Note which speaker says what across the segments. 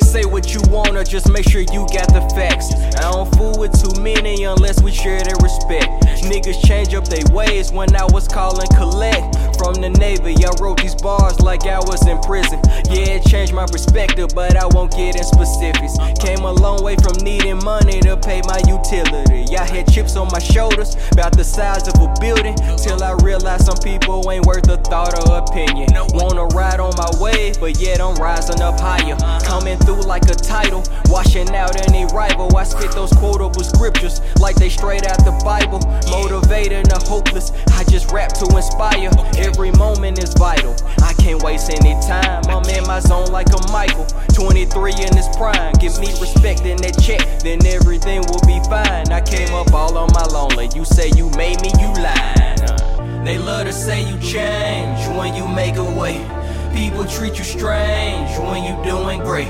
Speaker 1: Say what you want or just make sure you got the facts. I don't fool with too many unless we share their respect. Niggas change up their ways when I was calling collect. From the Navy, I wrote these bars like I was in prison. Yeah, it changed my perspective, but I won't get in specifics. Came a long way from needing money to pay my utility. I had chips on my shoulders, about the size of a building. Till I realized some people ain't worth a thought or opinion. Wanna ride on my wave, but yet I'm rising up higher. Coming through like a tidal, washing out any rival. I spit those quotable scriptures like they straight out the Bible. Motivating the hopeless, I just rap to inspire. Every moment is vital. I can't waste any time. I'm in my zone like a Michael. 23 in his prime. Give me respect in that check, then everything will be fine. I came up all on my lonely. You say you made me, They love to say you change when you make a way. People treat you strange when you doing great.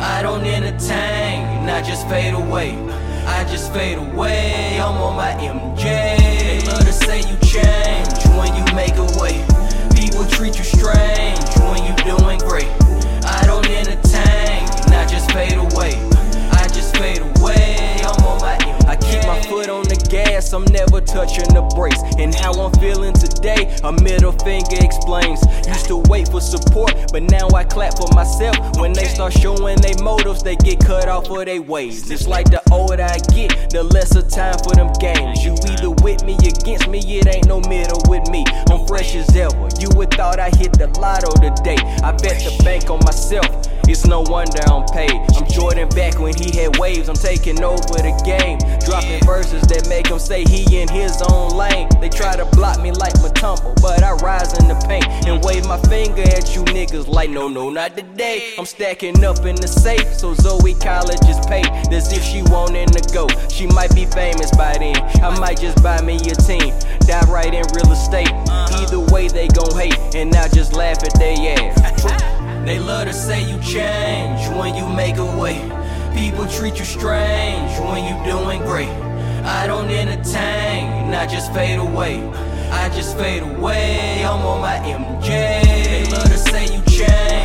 Speaker 1: I don't entertain, I just fade away. I just fade away, I'm on my MJ. I'm never touching the brakes. And how I'm feeling today, a middle finger explains. Used to wait for support, but now I clap for myself. When they start showing their motives, they get cut off of their ways. It's like the older I get, the lesser time for them games. You either with me, against me, it ain't no middle with me. I'm fresh as ever. You would thought I hit the lotto today. I bet the bank on myself. It's no wonder I'm paid. I'm Jordan back when he had waves. I'm taking over the game. Dropping verses that make him say he in his own lane. They try to block me like Mutombo, but I rise in the paint and wave my finger at you niggas like no, no, not today. I'm stacking up in the safe, so Zoe College is paid as if she wanting to go. She might be famous by then. I might just buy me a team, die right in real estate. Either way, they gon' hate, and I just laugh at their ass. They love to say you change when you make a way. People treat you strange when you doing great. I don't entertain, I just fade away. I just fade away, I'm on my MJ. They love to say you change